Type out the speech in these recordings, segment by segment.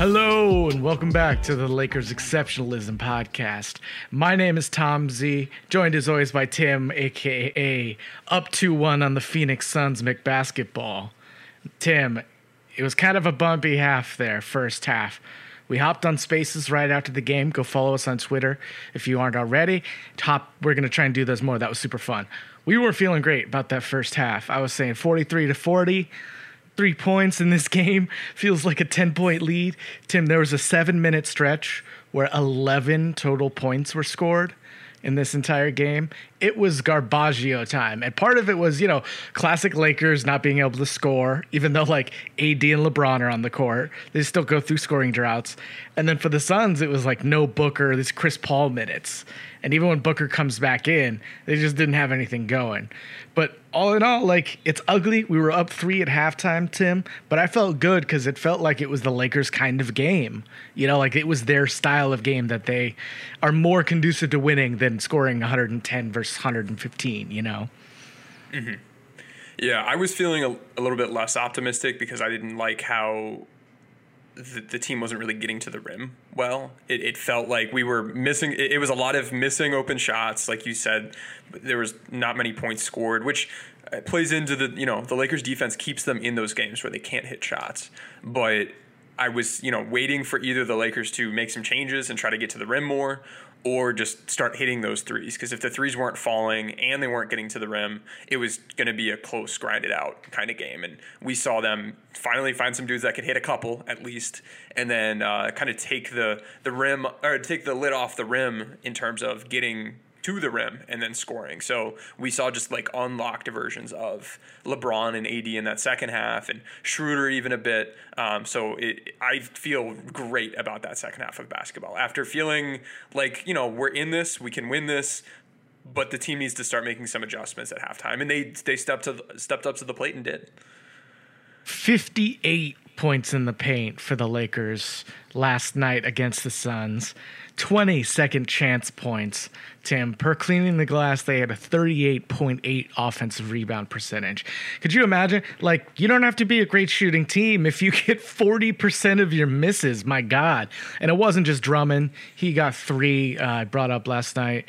Hello and welcome back to the Lakers Exceptionalism Podcast. My name is Tom Z, joined as always by Tim, aka up 2 1 on the Phoenix Suns McBasketball. Tim, it was kind of a bumpy half there, first half. We hopped on spaces right after the game. Go follow us on Twitter if you aren't already. Top, we're gonna try and do those more. That was super fun. We were feeling great about that first half. I was saying 43 to 40 three points in this game feels like a 10 point lead. Tim, there was a seven minute stretch where 11 total points were scored in this entire game. It was Garbaggio time. And part of it was, you know, classic Lakers not being able to score, even though like AD and LeBron are on the court. They still go through scoring droughts. And then for the Suns, it was like no Booker, this Chris Paul minutes. And even when Booker comes back in, they just didn't have anything going. But all in all, like it's ugly. We were up three at halftime, Tim, but I felt good because it felt like it was the Lakers' kind of game. You know, like it was their style of game that they are more conducive to winning than scoring 110 versus 115. You know. Mm-hmm. Yeah, I was feeling a, a little bit less optimistic because I didn't like how the, the team wasn't really getting to the rim well. It, it felt like we were missing. It, it was a lot of missing open shots, like you said. There was not many points scored, which uh, plays into the you know the Lakers defense keeps them in those games where they can't hit shots. But I was you know waiting for either the Lakers to make some changes and try to get to the rim more, or just start hitting those threes. Because if the threes weren't falling and they weren't getting to the rim, it was going to be a close, grinded out kind of game. And we saw them finally find some dudes that could hit a couple at least, and then uh, kind of take the the rim or take the lid off the rim in terms of getting to the rim and then scoring. So we saw just like unlocked versions of LeBron and AD in that second half, and Schroeder even a bit. Um, so it, I feel great about that second half of basketball after feeling like you know we're in this, we can win this. But the team needs to start making some adjustments at halftime, and they they stepped to stepped up to the plate and did. 58 points in the paint for the Lakers last night against the Suns. 20 second chance points, Tim. Per cleaning the glass, they had a 38.8 offensive rebound percentage. Could you imagine? Like, you don't have to be a great shooting team if you get 40% of your misses. My God. And it wasn't just Drummond. He got three, uh, brought up last night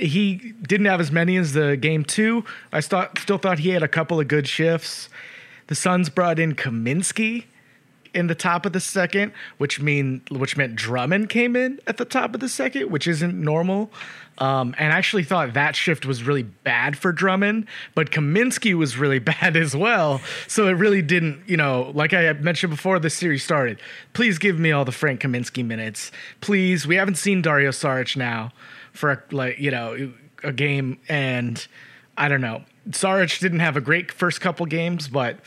he didn't have as many as the game two. I thought, still thought he had a couple of good shifts. The Suns brought in Kaminsky in the top of the second, which mean which meant Drummond came in at the top of the second, which isn't normal. Um, and I actually thought that shift was really bad for Drummond, but Kaminsky was really bad as well. So it really didn't, you know, like I mentioned before the series started. Please give me all the Frank Kaminsky minutes, please. We haven't seen Dario Saric now for a, like you know a game, and I don't know. Saric didn't have a great first couple games, but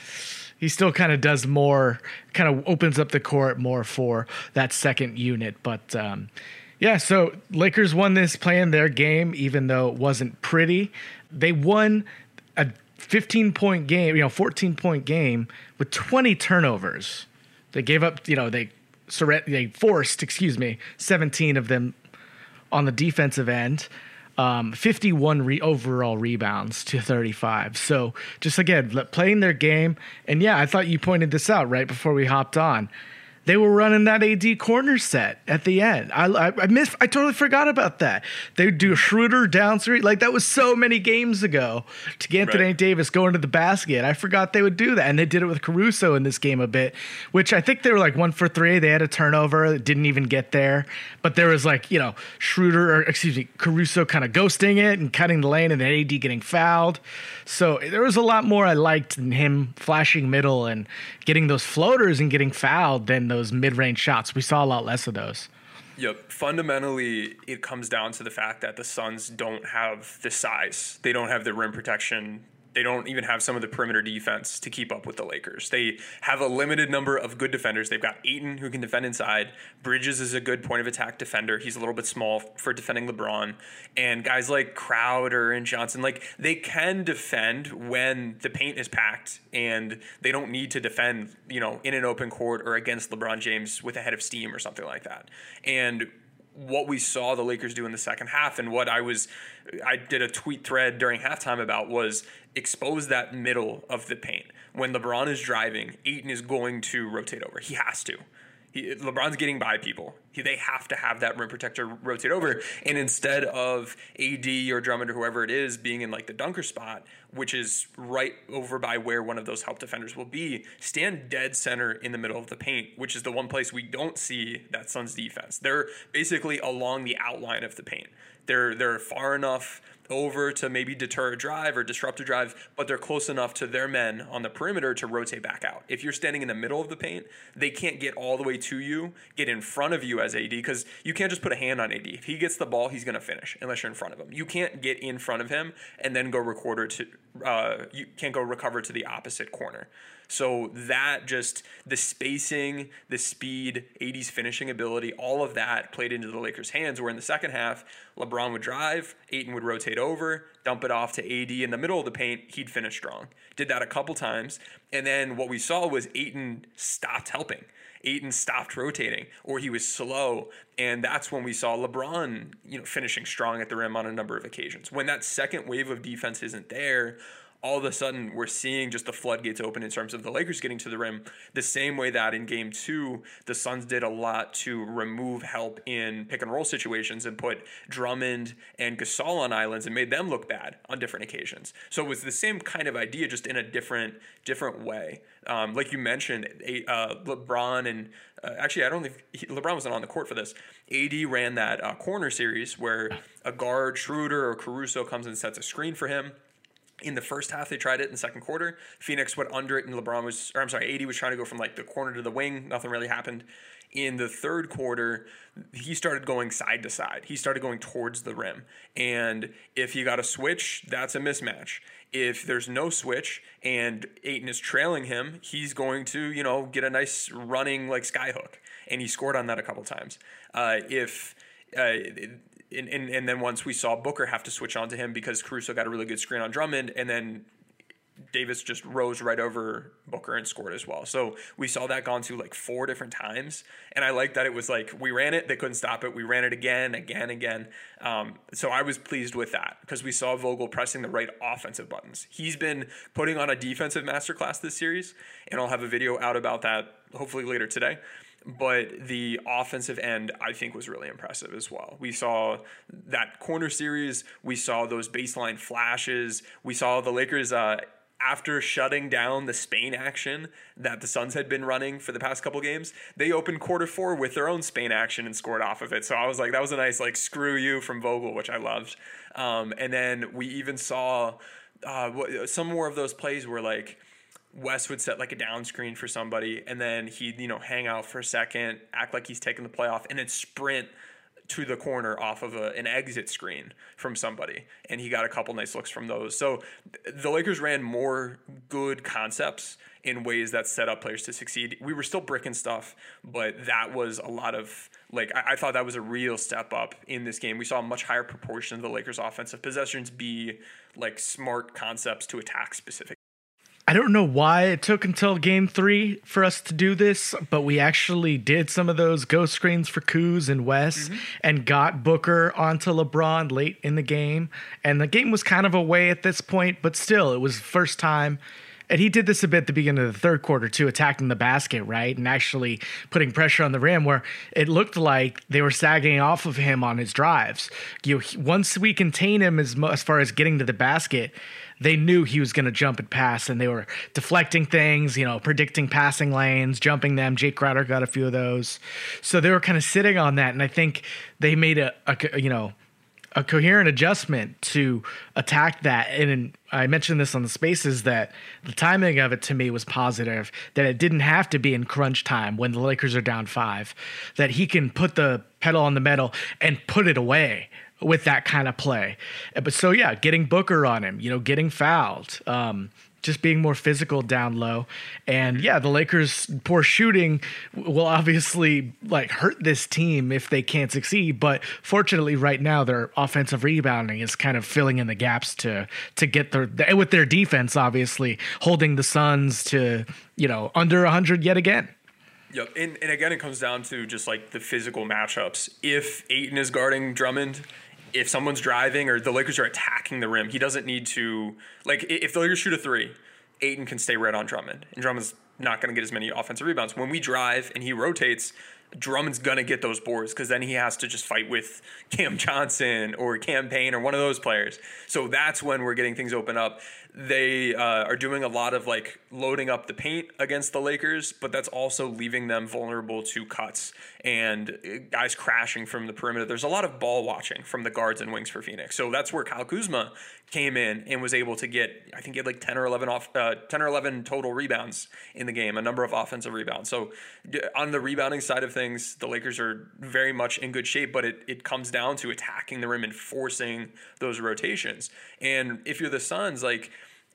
he still kind of does more, kind of opens up the court more for that second unit. But um, yeah, so Lakers won this playing their game, even though it wasn't pretty. They won a 15 point game, you know, 14 point game with 20 turnovers. They gave up, you know, they they forced, excuse me, 17 of them on the defensive end. Um, 51 re- overall rebounds to 35. So just again, playing their game. And yeah, I thought you pointed this out right before we hopped on. They were running that AD corner set at the end. I, I, I missed. I totally forgot about that. They would do Schroeder down three. Like that was so many games ago to get Anthony Right. Davis going to the basket. I forgot they would do that, and they did it with Caruso in this game a bit, which I think they were like one for three. They had a turnover, it didn't even get there, but there was like you know Schroeder or excuse me Caruso kind of ghosting it and cutting the lane, and then AD getting fouled. So there was a lot more I liked in him flashing middle and getting those floaters and getting fouled than those mid-range shots. We saw a lot less of those. Yep. Fundamentally, it comes down to the fact that the Suns don't have the size. They don't have the rim protection They don't even have some of the perimeter defense to keep up with the Lakers. They have a limited number of good defenders. They've got Ayton who can defend inside. Bridges is a good point of attack defender. He's a little bit small for defending LeBron. And guys like Crowder and Johnson, like they can defend when the paint is packed and they don't need to defend, you know, in an open court or against LeBron James with a head of steam or something like that. And what we saw the Lakers do in the second half and what I was I did a tweet thread during halftime about was expose that middle of the paint. When LeBron is driving, Ayton is going to rotate over. He has to. He, LeBron's getting by people. He, they have to have that rim protector rotate over. And instead of AD or Drummond or whoever it is being in like the dunker spot, which is right over by where one of those help defenders will be, stand dead center in the middle of the paint, which is the one place we don't see that Suns defense. They're basically along the outline of the paint. They're they're far enough over to maybe deter a drive or disrupt a drive, but they're close enough to their men on the perimeter to rotate back out. If you're standing in the middle of the paint, they can't get all the way to you, get in front of you as AD, because you can't just put a hand on AD. If he gets the ball, he's going to finish unless you're in front of him. You can't get in front of him and then go recorder to, uh, you can't go recover to the opposite corner. So that just the spacing, the speed, AD's finishing ability, all of that played into the Lakers' hands. Where in the second half, LeBron would drive, Ayton would rotate over, dump it off to AD in the middle of the paint. He'd finish strong. Did that a couple times, and then what we saw was Ayton stopped helping. Ayton stopped rotating, or he was slow, and that's when we saw LeBron, you know, finishing strong at the rim on a number of occasions. When that second wave of defense isn't there, all of a sudden we're seeing just the floodgates open in terms of the Lakers getting to the rim. The same way that in game two, the Suns did a lot to remove help in pick and roll situations and put Drummond and Gasol on islands and made them look bad on different occasions. So it was the same kind of idea, just in a different different way. Um, like you mentioned, uh, LeBron and uh, actually I don't think he, LeBron wasn't on the court for this. AD ran that uh, corner series where a guard Schroeder or Caruso comes and sets a screen for him in the first half, they tried it in the second quarter. Phoenix went under it, and LeBron was, or I'm sorry, AD was trying to go from like the corner to the wing. Nothing really happened. In the third quarter, he started going side to side. He started going towards the rim. And if you got a switch, that's a mismatch. If there's no switch and Ayton is trailing him, he's going to, you know, get a nice running like skyhook. And he scored on that a couple times. Uh, if uh, and, and, and then once we saw Booker have to switch on to him because Caruso got a really good screen on Drummond, and then Davis just rose right over Booker and scored as well. So we saw that gone to like four different times, and I like that it was like we ran it, they couldn't stop it. We ran it again, again, again. Um, so I was pleased with that because we saw Vogel pressing the right offensive buttons. He's been putting on a defensive masterclass this series, and I'll have a video out about that hopefully later today but the offensive end I think was really impressive as well. We saw that corner series, we saw those baseline flashes, we saw the Lakers uh, after shutting down the Spain action that the Suns had been running for the past couple games, they opened quarter four with their own Spain action and scored off of it. So I was like, that was a nice like screw you from Vogel, which I loved. Um, and then we even saw uh, some more of those plays where like Wes would set like a down screen for somebody, and then he'd you know hang out for a second, act like he's taking the play off, and then sprint to the corner off of a, an exit screen from somebody, and he got a couple nice looks from those. So the Lakers ran more good concepts in ways that set up players to succeed. We were still bricking stuff, but that was a lot of like I, I thought that was a real step up in this game. We saw a much higher proportion of the Lakers' offensive possessions be like smart concepts to attack specific I don't know why it took until game three for us to do this, but we actually did some of those ghost screens for Coos and Wes mm-hmm. and got Booker onto LeBron late in the game. And the game was kind of away at this point, but still, it was first time. And he did this a bit at the beginning of the third quarter too, attacking the basket, right? And actually putting pressure on the rim where it looked like they were sagging off of him on his drives. You know, once we contain him as, as far as getting to the basket, they knew he was going to jump and pass, and they were deflecting things, you know, predicting passing lanes, jumping them. Jae Crowder got a few of those, so they were kind of sitting on that, and I think they made a, a you know a coherent adjustment to attack that. And I mentioned this on the spaces that the timing of it to me was positive, that it didn't have to be in crunch time when the Lakers are down five, that he can put the pedal on the metal and put it away with that kind of play. Uh, But so yeah, getting Booker on him, you know, getting fouled, um, just being more physical down low, and yeah, the Lakers' poor shooting will obviously like hurt this team if they can't succeed. But fortunately, right now their offensive rebounding is kind of filling in the gaps to to get their with their defense, obviously holding the Suns to you know under hundred yet again. Yep, and, and again, it comes down to just like the physical matchups. If Ayton is guarding Drummond, if someone's driving or the Lakers are attacking the rim, he doesn't need to like if the Lakers shoot a three, Ayton can stay right on Drummond, and Drummond's not going to get as many offensive rebounds. When we drive and he rotates, Drummond's to get those boards because then he has to just fight with Cam Johnson or Cam Payne or one of those players. So that's when we're getting things open up. They uh, are doing a lot of like loading up the paint against the Lakers, but that's also leaving them vulnerable to cuts and uh, guys crashing from the perimeter. There's a lot of ball watching from the guards and wings for Phoenix. So that's where Kyle Kuzma came in and was able to get, I think he had like 10 or 11 off, uh, 10 or 11 total rebounds in the game, a number of offensive rebounds. So on the rebounding side of things, the Lakers are very much in good shape, but it, it comes down to attacking the rim and forcing those rotations. And if you're the Suns, like,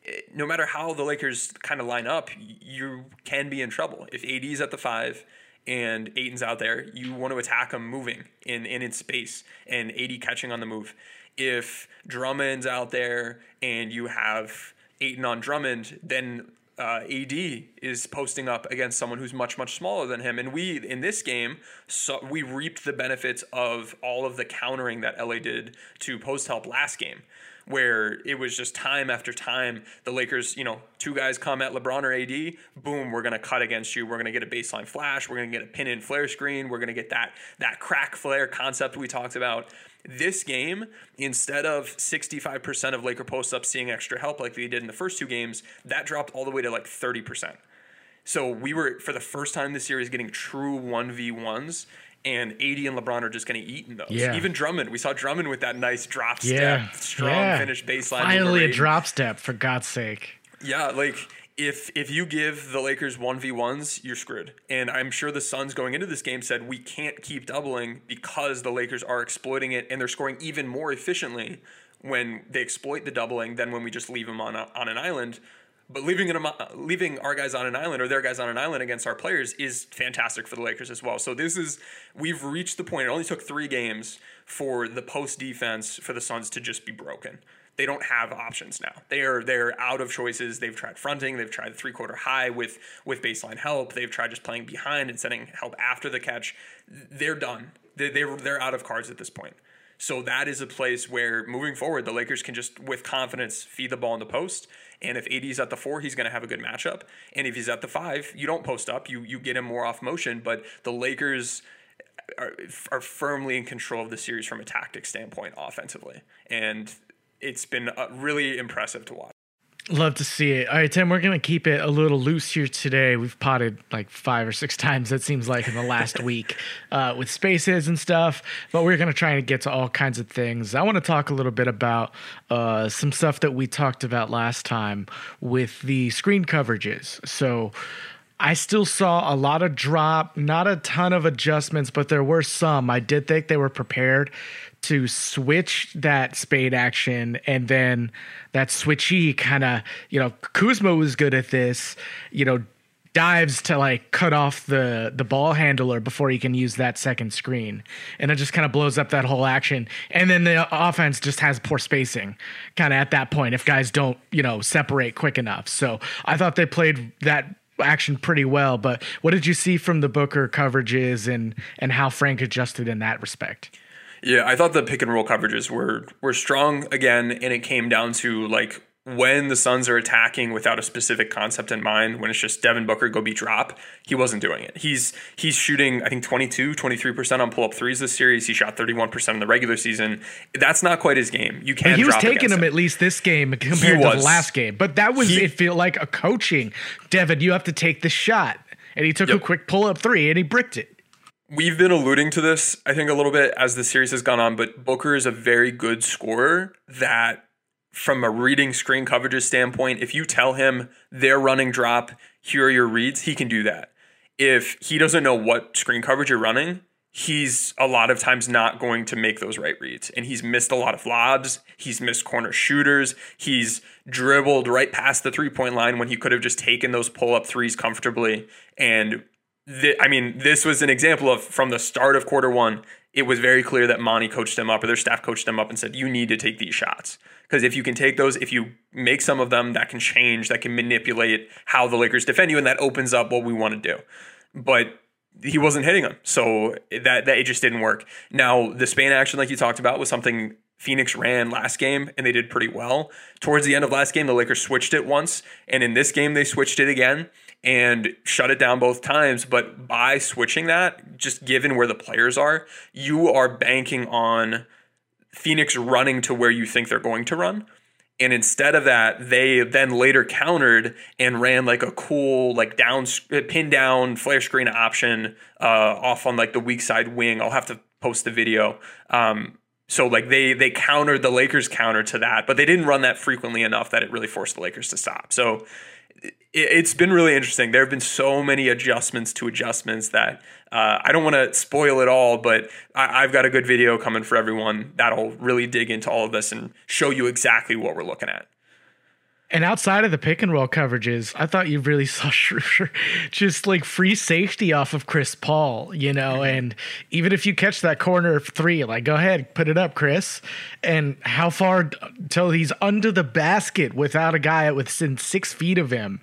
eh, no matter how the Lakers kind of line up, you can be in trouble. If AD's at the five and Ayton's out there, you want to attack him moving in, in its space and AD catching on the move. If Drummond's out there and you have Ayton on Drummond, then uh, AD is posting up against someone who's much much smaller than him, and we in this game so we reaped the benefits of all of the countering that LA did to post help last game, where it was just time after time the Lakers, you know, two guys come at LeBron or AD, boom, we're gonna cut against you, we're gonna get a baseline flash, we're gonna get a pin in flare screen, we're gonna get that that crack flare concept we talked about. This game, instead of 65% of Laker post ups seeing extra help like they did in the first two games, that dropped all the way to like 30%. So we were, for the first time this series, getting true 1v1s, and AD and LeBron are just going to eat in those. Yeah. Even Drummond, we saw Drummond with that nice drop step, Yeah, strong yeah. finish baseline. Finally, a drop step for God's sake. Yeah, like if if you give the Lakers one v ones, you're screwed. And I'm sure the Suns going into this game said we can't keep doubling because the Lakers are exploiting it and they're scoring even more efficiently when they exploit the doubling than when we just leave them on a, on an island. But leaving leaving our guys on an island or their guys on an island against our players is fantastic for the Lakers as well. So this is we've reached the point. It only took three games for the post defense for the Suns to just be broken they don't have options now. They are they're out of choices. They've tried fronting, they've tried three quarter high with with baseline help. They've tried just playing behind and sending help after the catch. They're done. They they're, they're out of cards at this point. So that is a place where moving forward, the Lakers can just with confidence feed the ball in the post. And if AD's at the four, he's going to have a good matchup. And if he's at the five, you don't post up. You you get him more off motion. But the Lakers are, are firmly in control of the series from a tactic standpoint offensively. And it's been uh, really impressive to watch. Love to see it. All right, Tim, we're going to keep it a little loose here today. We've potted like five or six times, it seems like, in the last week uh, with spaces and stuff, but we're going to try and get to all kinds of things. I want to talk a little bit about uh, some stuff that we talked about last time with the screen coverages. So, I still saw a lot of drop, not a ton of adjustments, but there were some. I did think they were prepared to switch that Spain action and then that switchy kind of, you know, Kuzma was good at this, you know, dives to like cut off the the ball handler before he can use that second screen. And it just kind of blows up that whole action. And then the offense just has poor spacing kind of at that point if guys don't you know separate quick enough. So i thought they played that action pretty well but what did you see from the booker coverages and and how frank adjusted in that respect Yeah, I thought the pick and roll coverages were were strong again, and it came down to like when the Suns are attacking without a specific concept in mind, when it's just Devin Booker go be drop, he wasn't doing it. He's he's shooting I think 22, 23% on pull-up threes this series. He shot 31% in the regular season. That's not quite his game. You can't he was taking him at least this game compared to the last game but that was He- it feel like a coaching devin you have to take the shot and he took a quick pull-up three and he bricked it We've been alluding to this, I think, a little bit as the series has gone on, but Booker is a very good scorer that, from a reading screen coverages standpoint, if you tell him they're running drop, here are your reads, he can do that. If he doesn't know what screen coverage you're running, he's a lot of times not going to make those right reads. And he's missed a lot of lobs. He's missed corner shooters. He's dribbled right past the three point line when he could have just taken those pull up threes comfortably. And I mean, this was an example of from the start of quarter one, it was very clear that Monty coached them up or their staff coached them up and said, you need to take these shots. Because if you can take those, if you make some of them, that can change, that can manipulate how the Lakers defend you, and that opens up what we want to do. But he wasn't hitting them, so that that it just didn't work. Now the Spain action, like you talked about, was something Phoenix ran last game, and they did pretty well. Towards the end of last game, the Lakers switched it once, and in this game they switched it again and shut it down both times. But by switching that, just given where the players are, you are banking on Phoenix running to where you think they're going to run. And instead of that, they then later countered and ran like a cool, like down, pin down flare screen option uh, off on like the weak side wing. I'll have to post the video. Um, so like they they countered the Lakers counter to that, but they didn't run that frequently enough that it really forced the Lakers to stop. So it's been really interesting. There have been so many adjustments to adjustments that uh, I don't want to spoil it all, but I, have got a good video coming for everyone that'll really dig into all of this and show you exactly what we're looking at. And outside of the pick and roll coverages, I thought you really saw Schroeder just like free safety off of Chris Paul, you know. Mm-hmm. And even if you catch that corner three, like go ahead, put it up, Chris. And how far till he's under the basket without a guy within six feet of him,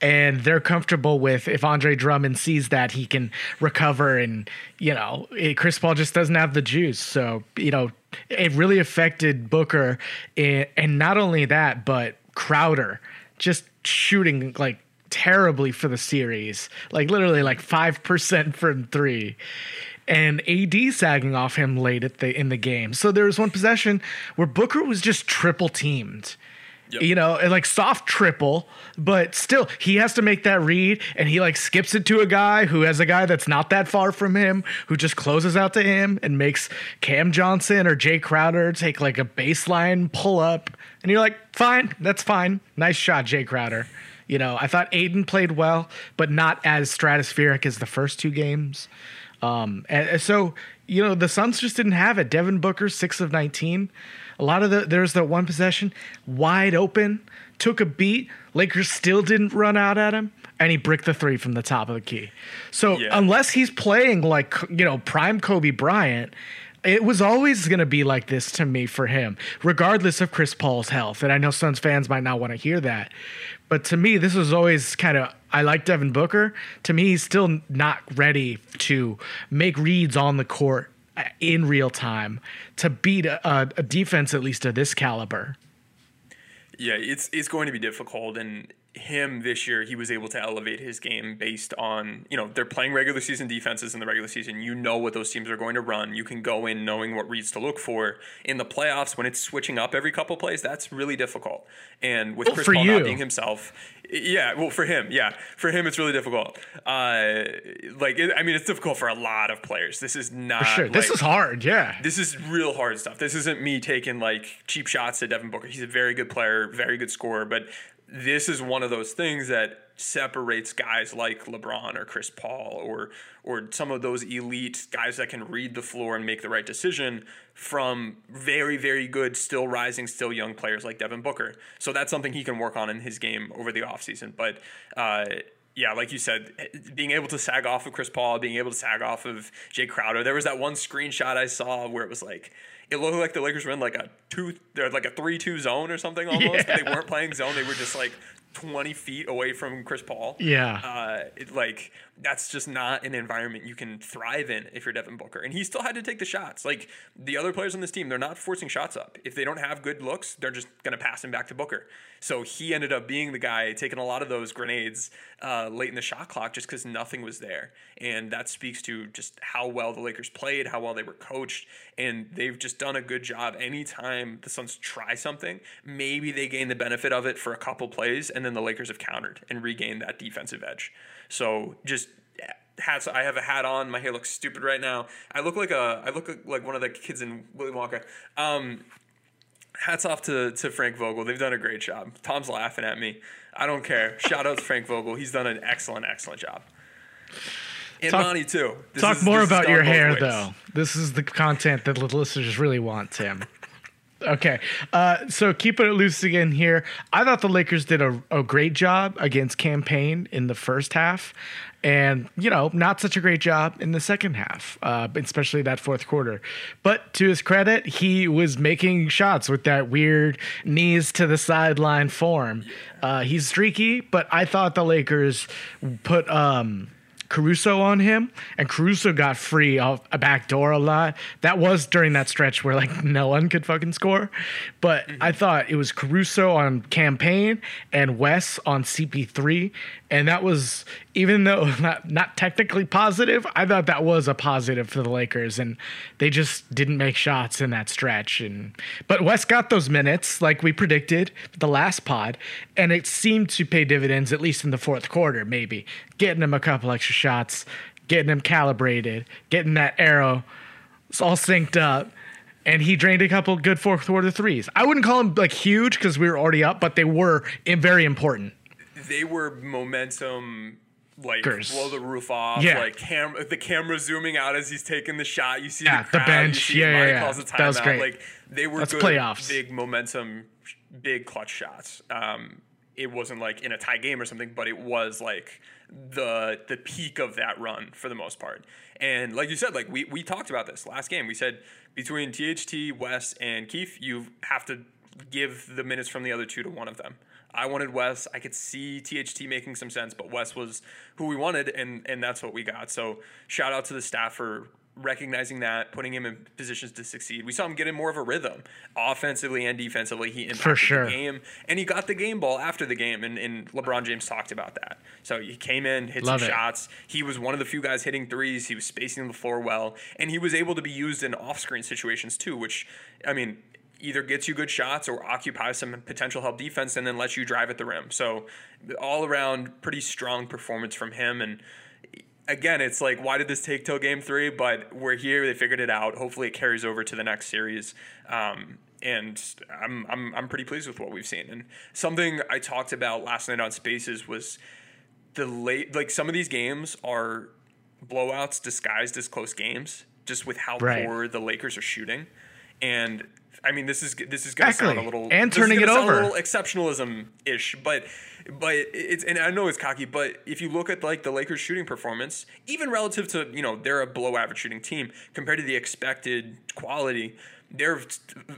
and they're comfortable with if Andre Drummond sees that he can recover, and you know Chris Paul just doesn't have the juice. So you know it really affected Booker, and not only that, but Crowder just shooting like terribly for the series, like literally like 5% from three. And AD sagging off him late at the in the game. So there was one possession where Booker was just triple teamed. Yep. You know, like soft triple, but still he has to make that read and he like skips it to a guy who has a guy that's not that far from him who just closes out to him and makes Cam Johnson or Jae Crowder take like a baseline pull up and you're like, fine, that's fine. Nice shot, Jae Crowder. You know, I thought Ayton played well, but not as stratospheric as the first two games. Um, and so, you know, the Suns just didn't have it. Devin Booker, six of 19. A lot of the, there's that one possession, wide open, took a beat. Lakers still didn't run out at him, and he bricked the three from the top of the key. So, yeah. unless he's playing like, you know, prime Kobe Bryant, it was always going to be like this to me for him, regardless of Chris Paul's health. And I know Suns fans might not want to hear that. But to me, this was always kind of, I like Devin Booker. To me, he's still not ready to make reads on the court uh, in real time to beat a, a defense, at least of this caliber. Yeah, it's it's going to be difficult, and him this year, he was able to elevate his game based on, you know, they're playing regular season defenses in the regular season. You know what those teams are going to run. You can go in knowing what reads to look for. In the playoffs, when it's switching up every couple plays, that's really difficult. And with well, Chris Paul you. not being himself, yeah, well, for him, yeah, for him, it's really difficult. Uh, like, it, I mean, it's difficult for a lot of players. This is not. For sure. Like, this is hard. Yeah. This is real hard stuff. This isn't me taking like cheap shots at Devin Booker. He's a very good player, very good scorer, but this is one of those things that separates guys like LeBron or Chris Paul or or some of those elite guys that can read the floor and make the right decision from very very good still rising still young players like Devin Booker. So that's something he can work on in his game over the offseason. But uh, yeah, like you said, eh, being able to sag off of Chris Paul, being able to sag off of Jae Crowder. There was that one screenshot I saw where it was like it looked like the Lakers were in like a two, they're like a three-two zone or something almost. Yeah. But they weren't playing zone; they were just like 20 feet away from Chris Paul. Yeah. Uh, it, like, that's just not an environment you can thrive in if you're Devin Booker. And he still had to take the shots. Like, the other players on this team, they're not forcing shots up. If they don't have good looks, they're just going to pass him back to Booker. So he ended up being the guy taking a lot of those grenades uh, late in the shot clock just because nothing was there. And that speaks to just how well the Lakers played, how well they were coached. And they've just done a good job. Anytime the Suns try something, maybe they gain the benefit of it for a couple plays and then the Lakers have countered and regained that defensive edge. So just hats. I have a hat on. My hair looks stupid right now. I look like a. I look like one of the kids in Willy Wonka. Um, hats off to, to Frank Vogel. They've done a great job. Tom's laughing at me. I don't care. Shout out to Frank Vogel. He's done an excellent, excellent job. And Talk- Monty too. This Talk is- more about your hair, ways. though. This is the content that the listeners really want, Tim. Okay, uh, so keeping it loose again here. I thought the Lakers did a, a great job against Cam Payne in the first half, and you know, not such a great job in the second half, uh, especially that fourth quarter. But to his credit, he was making shots with that weird knees to the sideline form. Uh, he's streaky, but I thought the Lakers put. Um, Caruso on him, and Caruso got free off a back door a lot. That was during that stretch where like no one could fucking score. But I mm-hmm. thought it was Caruso on Cam Payne and Wes on CP3, and that was even though not not technically positive, I thought that was a positive for the Lakers, and they just didn't make shots in that stretch. And but Wes got those minutes like we predicted the last pod, and it seemed to pay dividends at least in the fourth quarter, maybe getting him a couple extra shots, getting him calibrated, getting that arrow it's all synced up. And he drained a couple good fourth quarter threes. I wouldn't call them like huge because we were already up, but they were very important. They were momentum. Like blow the roof off, Yeah. like cam- the camera zooming out as he's taking the shot. You see Yeah, the the crowd, bench. You see Yeah, yeah, yeah. calls a That was great. Like they were That's good, playoffs. big momentum, big clutch shots. Um, it wasn't like in a tie game or something, but it was like the the peak of that run for the most part. And like you said, like we we talked about this last game. We said between THT, Wes, and Keith, you have to give the minutes from the other two to one of them. I wanted Wes. I could see THT making some sense, but Wes was who we wanted, and and that's what we got. So shout out to the staff for recognizing that, putting him in positions to succeed. We saw him get in more of a rhythm, offensively and defensively. He impacted sure. the game, and he got the game ball after the game, and, and LeBron James talked about that. So he came in, hit Love some it. shots. He was one of the few guys hitting threes. He was spacing the floor well, and he was able to be used in off-screen situations too, which I mean either gets you good shots or occupies some potential help defense and then lets you drive at the rim. So all around pretty strong performance from him. And again it's like why did this take till game 3 but we're here. They figured it out. Hopefully it carries over to the next series. Um, and I'm, I'm I'm pretty pleased with what we've seen. And something I talked about last night on Spaces was the late like some of these games are blowouts disguised as close games just with how Right. poor the Lakers are shooting. And I mean this is this is going to sound a little And turning it over. a little exceptionalism ish but but it's and I know it's cocky but if you look at like the Lakers shooting performance even relative to you know they're a below average shooting team compared to the expected quality they're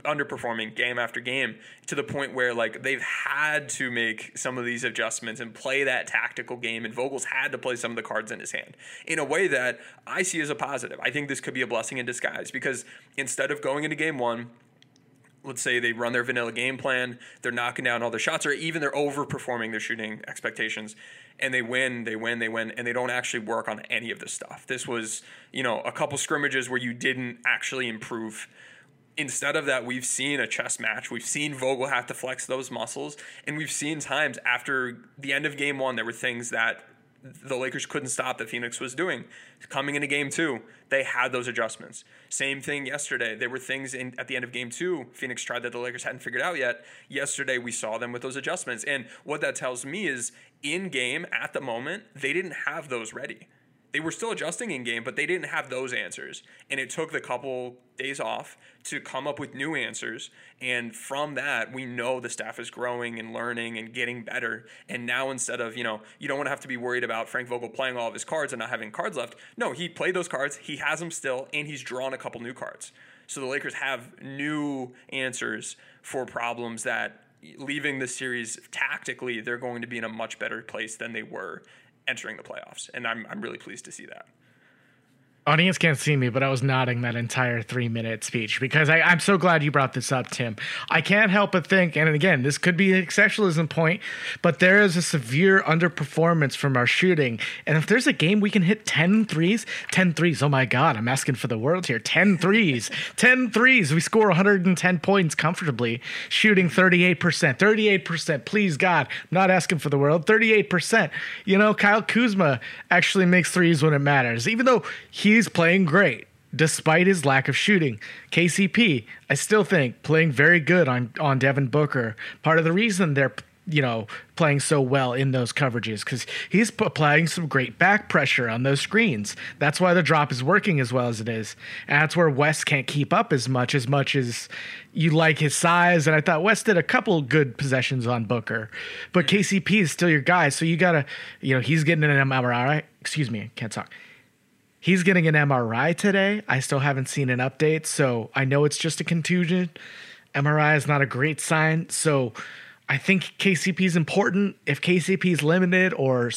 underperforming game after game to the point where like they've had to make some of these adjustments and play that tactical game and Vogel's had to play some of the cards in his hand in a way that I see as a positive. I think this could be a blessing in disguise because instead of going into game 1 let's say they run their vanilla game plan, they're knocking down all their shots, or even they're overperforming their shooting expectations, and they win, they win, they win, and they don't actually work on any of this stuff. This was, you know, a couple scrimmages where you didn't actually improve. Instead of that, we've seen a chess match. We've seen Vogel have to flex those muscles, and we've seen times after the end of game one, there were things that the Lakers couldn't stop that Phoenix was doing. Coming into game two, they had those adjustments. Same thing yesterday. There were things in at the end of game two, Phoenix tried that the Lakers hadn't figured out yet. Yesterday, we saw them with those adjustments. And what that tells me is in game at the moment, they didn't have those ready. They were still adjusting in game, but they didn't have those answers. And it took the couple days off to come up with new answers. And from that, we know the staff is growing and learning and getting better. And now instead of, you know, you don't want to have to be worried about Frank Vogel playing all of his cards and not having cards left. No, he played those cards, he has them still, and he's drawn a couple new cards. So the Lakers have new answers for problems that leaving the series tactically, they're going to be in a much better place than they were entering the playoffs. And I'm, I'm really pleased to see that. Audience can't see me, but I was nodding that entire three minute speech because I, I'm so glad you brought this up, Tim. I can't help but think, and again, this could be an exceptionalism point, but there is a severe underperformance from our shooting. And if there's a game we can hit 10 threes, 10 threes, oh my God, I'm asking for the world here. 10 threes, 10 threes. We score 110 points comfortably, shooting 38%. 38%, please God, I'm not asking for the world. 38%. You know, Kyle Kuzma actually makes threes when it matters, even though he's playing great despite his lack of shooting. KCP, I still think playing very good on on Devin Booker. Part of the reason they're you know, playing so well in those coverages because he's applying some great back pressure on those screens. That's why the drop is working as well as it is. And that's where Wes can't keep up as much, as much as you like his size. And I thought Wes did a couple good possessions on Booker, but KCP is still your guy. So you got to, you know, he's getting an MRI. Excuse me, can't talk. He's getting an MRI today. I still haven't seen an update. So I know it's just a contusion. MRI is not a great sign. So I think KCP is important. If KCP is limited or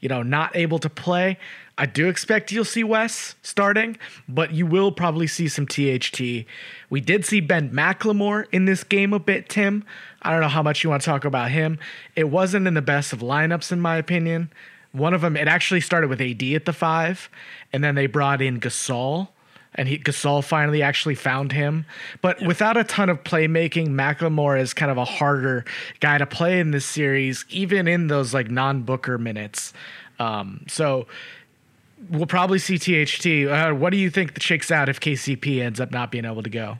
you know not able to play, I do expect you'll see Wes starting, but you will probably see some THT. We did see Ben McLemore in this game a bit, Tim. I don't know how much you want to talk about him. It wasn't in the best of lineups, in my opinion. One of them, it actually started with AD at the five, and then they brought in Gasol and he Gasol finally actually found him. But yeah. without a ton of playmaking, McLemore is kind of a harder guy to play in this series, even in those like non-Booker minutes. Um, so we'll probably see THT. Uh, what do you think that shakes out if KCP ends up not being able to go?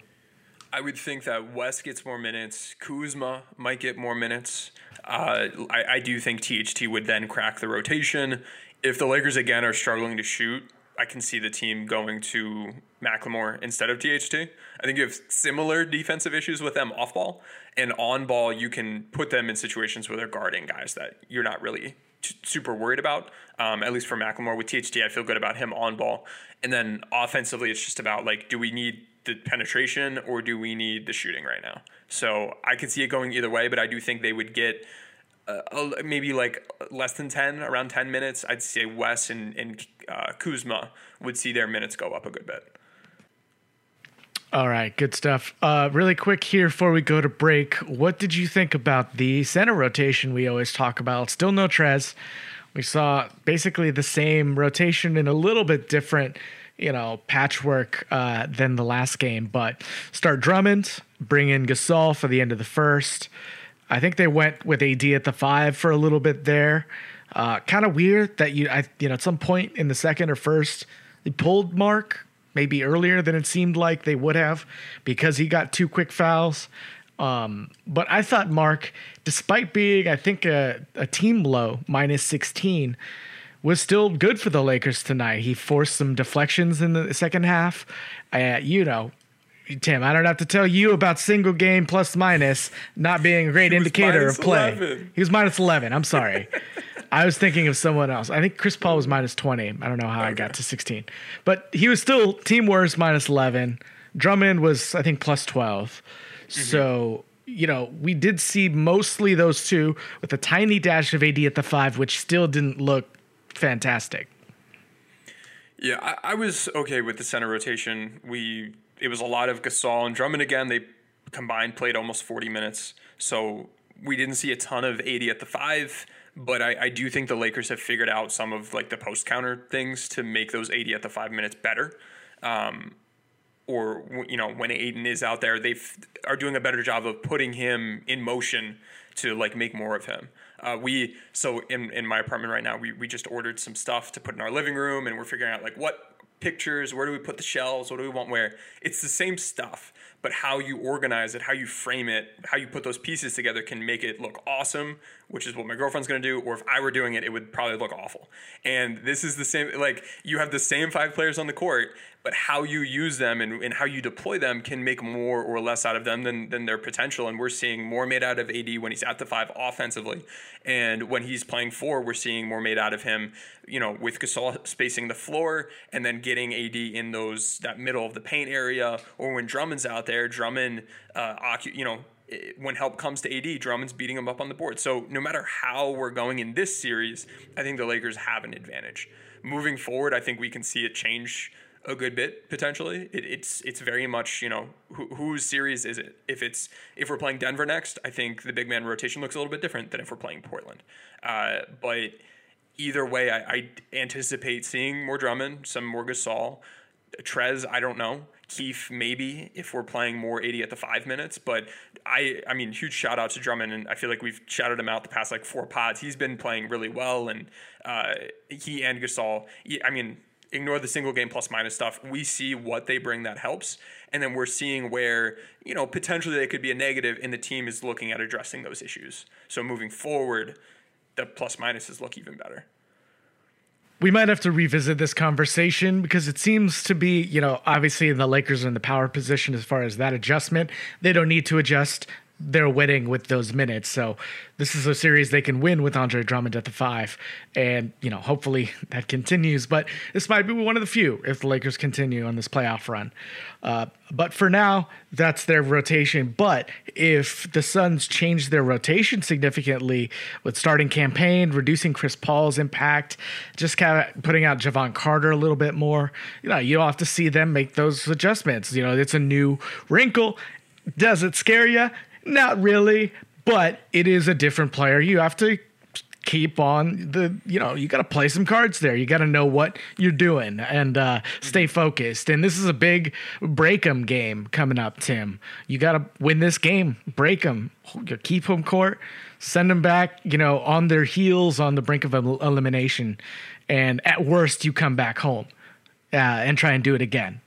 I would think that Wes gets more minutes. Kuzma might get more minutes. Uh, I, I do think THT would then crack the rotation. If the Lakers again are struggling to shoot, I can see the team going to McLemore instead of THT. I think you have similar defensive issues with them off ball and on ball. You can put them in situations where they're guarding guys that you're not really t- super worried about. Um, at least for McLemore with THT, I feel good about him on ball. And then offensively, it's just about like, do we need the penetration or do we need the shooting right now? So I could see it going either way, but I do think they would get uh, maybe like less than 10, around 10 minutes, I'd say Wes and, and uh, Kuzma would see their minutes go up a good bit. All right, good stuff. Uh, really quick here before we go to break, what did you think about the center rotation we always talk about? Still no Trez. We saw basically the same rotation in a little bit different, you know, patchwork uh, than the last game. But start Drummond, bring in Gasol for the end of the first. I think they went with AD at the five for a little bit there. Uh, kind of weird that you, I, you know, at some point in the second or first, they pulled Mark maybe earlier than it seemed like they would have because he got two quick fouls. Um, but I thought Mark, despite being, I think, a, a team low, minus 16, was still good for the Lakers tonight. He forced some deflections in the second half. Uh, you know, Tim, I don't have to tell you about single game plus minus not being a great indicator of play. 11. He was minus 11. I'm sorry. I was thinking of someone else. I think Chris Paul was minus 20. I don't know how okay. I got to 16. But he was still team worst minus 11. Drummond was, I think, plus 12. Mm-hmm. So, you know, we did see mostly those two with a tiny dash of AD at the five, which still didn't look fantastic. Yeah, I, I was okay with the center rotation. We it was a lot of Gasol and Drummond again. They combined played almost 40 minutes. So we didn't see a ton of AD at the five, but I, I do think the Lakers have figured out some of like the post counter things to make those AD at the five minutes better. Um, or you know when Ayton is out there, they are doing a better job of putting him in motion to like make more of him. Uh, we so in in my apartment right now, we we just ordered some stuff to put in our living room, and we're figuring out like what pictures, where do we put the shelves, what do we want where. It's the same stuff, but how you organize it, how you frame it, how you put those pieces together can make it look awesome, which is what my girlfriend's gonna do. Or if I were doing it, it would probably look awful. And this is the same, like, you have the same five players on the court, but how you use them and, and how you deploy them can make more or less out of them than, than their potential. And we're seeing more made out of AD when he's at the five offensively. And when he's playing four, we're seeing more made out of him, you know, with Gasol spacing the floor and then getting AD in those, that middle of the paint area. Or when Drummond's out there, Drummond, uh, you know, when help comes to AD, Drummond's beating him up on the board. So no matter how we're going in this series, I think the Lakers have an advantage. Moving forward, I think we can see it change a good bit potentially. It, it's it's very much you know who, whose series is it? If it's if we're playing Denver next, I think the big man rotation looks a little bit different than if we're playing Portland. Uh, but either way, I, I, anticipate seeing more Drummond, some more Gasol, Trez. I don't know. Keith maybe if we're playing more AD at the five minutes, but I I mean huge shout out to Drummond and I feel like we've shouted him out the past like four pods. He's been playing really well and uh, he and Gasol. I mean ignore the single game plus minus stuff. We see what they bring that helps, and then we're seeing where you know potentially they could be a negative, and the team is looking at addressing those issues. So moving forward, the plus minuses look even better. we might have to revisit this conversation because it seems to be, you know, obviously the Lakers are in the power position as far as that adjustment. They don't need to adjust. They're winning with those minutes. So this is a series they can win with Andre Drummond at the five. And, you know, hopefully that continues. But this might be one of the few if the Lakers continue on this playoff run. Uh, but for now, that's their rotation. But if the Suns change their rotation significantly with starting Cam Payne, reducing Chris Paul's impact, just kind of putting out Jevon Carter a little bit more, you know, you don't have to see them make those adjustments. You know, it's a new wrinkle. Does it scare you? Not really, but it is a different player. You have to keep on the you know you got to play some cards there. You got to know what you're doing and uh, stay focused. And this is a big break 'em game coming up tim. You got to win this game. Break them keep home court. Send them back you know on their heels on the brink of el- elimination. And at worst you come back home uh, and try and do it again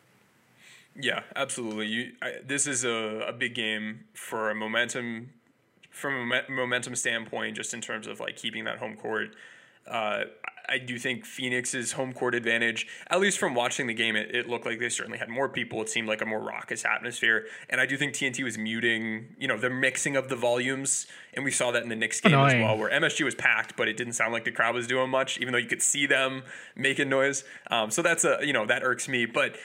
Yeah, absolutely. You, I, this is a, a big game for a momentum, from a momen- momentum standpoint, just in terms of like keeping that home court. Uh, I do think Phoenix's home court advantage, at least from watching the game, it, it looked like they certainly had more people. It seemed like a more raucous atmosphere, and I do think TNT was muting, you know, the mixing of the volumes, and we saw that in the Knicks game Annoying. as well, where MSG was packed, but it didn't sound like the crowd was doing much, even though you could see them making noise. Um, so that's a, you know, that irks me, but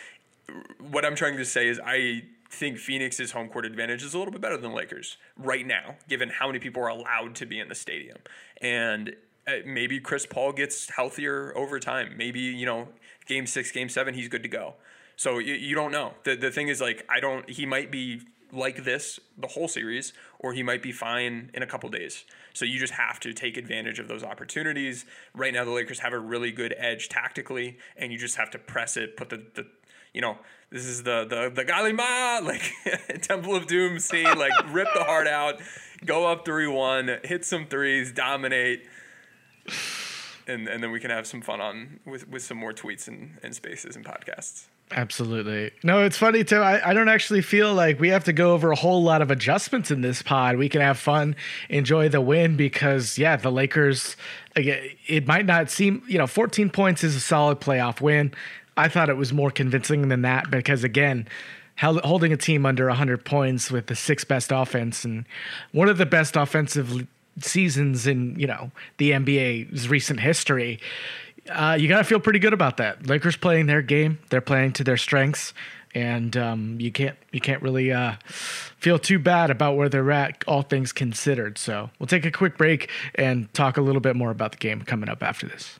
what I'm trying to say is I think Phoenix's home court advantage is a little bit better than Lakers right now, given how many people are allowed to be in the stadium. And uh, maybe Chris Paul gets healthier over time. Maybe, you know, game six, game seven, he's good to go. So you, you don't know. The, the thing is, like, I don't, he might be like this the whole series, or he might be fine in a couple days. So you just have to take advantage of those opportunities. Right now, the Lakers have a really good edge tactically, and you just have to press it, put the, the you know, this is the the the Kali Ma like Temple of Doom scene, like rip the heart out, go up three one, hit some threes, dominate, and and then we can have some fun on with with some more tweets and, and spaces and podcasts. Absolutely. No, it's funny too. I, I don't actually feel like we have to go over a whole lot of adjustments in this pod. We can have fun, enjoy the win because, yeah, the Lakers, it might not seem, you know, 14 points is a solid playoff win. I thought it was more convincing than that because, again, held, holding a team under 100 points with the sixth best offense and one of the best offensive seasons in, you know, the NBA's recent history uh, you gotta feel pretty good about that. Lakers playing their game; they're playing to their strengths, and um, you can't you can't really uh, feel too bad about where they're at, all things considered. So we'll take a quick break and talk a little bit more about the game coming up after this.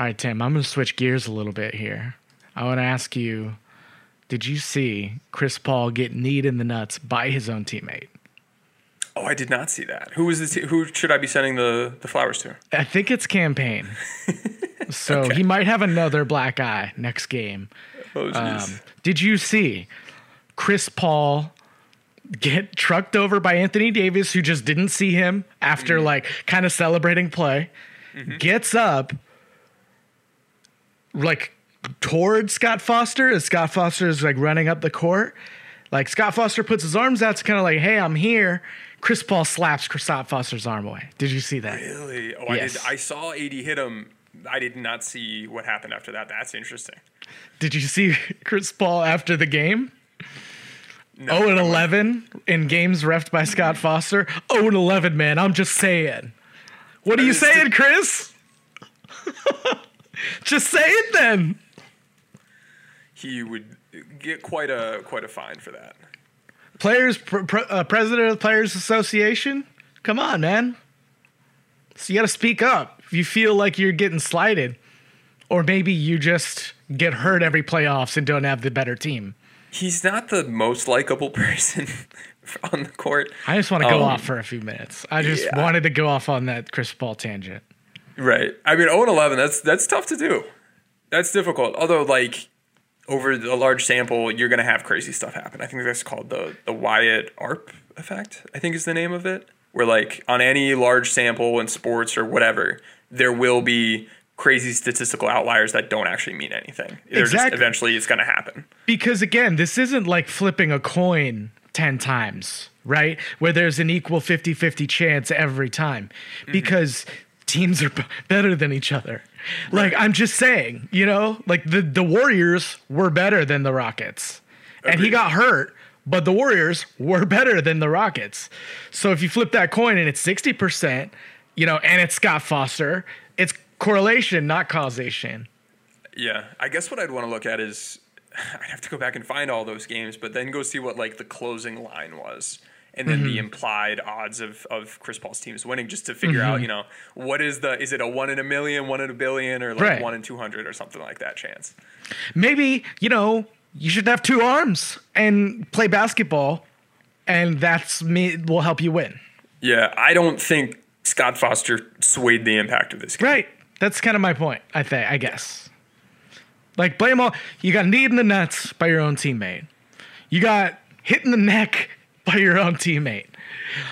All right, Tim, I'm gonna switch gears a little bit here. I want to ask you: Did you see Chris Paul get kneed in the nuts by his own teammate? Oh, I did not see that. Who was the who should I be sending the the flowers to? I think it's Cam Payne. so he might have another black eye next game. Oh. Um, did you see Chris Paul get trucked over by Anthony Davis, who just didn't see him after like kind of celebrating play? Gets up, like towards Scott Foster as Scott Foster is like running up the court. Like Scott Foster puts his arms out, to kind of like, "Hey, I'm here." Chris Paul slaps Kristaps Foster's arm away. Did you see that? Really? Oh, Yes. I did. I saw AD hit him. I did not see what happened after that. That's interesting. Did you see Chris Paul after the game? No, 0 and 11 in games refed by Scott Foster. 0 and 11, man. I'm just saying. What are you saying, Chris? just say it then. he would get quite a quite a fine for that. Players, pr- pr- uh, president of the Players Association. Come on, man. So you got to speak up if you feel like you're getting slighted, or maybe you just get hurt every playoffs and don't have the better team. He's not the most likable person on the court. I just want to go Um, off for a few minutes. I just yeah. wanted to go off on that Chris Paul tangent. Right. I mean, 0 and 11. That's that's tough to do. That's difficult. Although, like over a large sample, you're gonna have crazy stuff happen. I think that's called the the Wyatt Earp effect. I think is the name of it. Where like on any large sample in sports or whatever, there will be crazy statistical outliers that don't actually mean anything. They're just Exactly. eventually it's gonna happen. Because again, this isn't like flipping a coin 10 times, right? Where there's an equal 50 50 chance every time mm-hmm. because teams are better than each other. Like, I'm just saying, you know, like the, the Warriors were better than the Rockets. And he got hurt, but the Warriors were better than the Rockets. So if you flip that coin and it's 60%, you know, and it's Scott Foster, it's correlation, not causation. Yeah, I guess what I'd want to look at is I'd have to go back and find all those games, but then go see what like the closing line was, and then Mm-hmm. the implied odds of of Chris Paul's teams winning, just to figure Mm-hmm. out, you know, what is the is it a one in a million, one in a billion, or like Right. one in two hundred, or something like that chance. maybe you know you should have two arms and play basketball and that's me will help you win Yeah, I don't think Scott Foster swayed the impact of this game. right that's kind of my point i think i guess like blame all you got knee in the nuts by your own teammate you got hit in the neck by your own teammate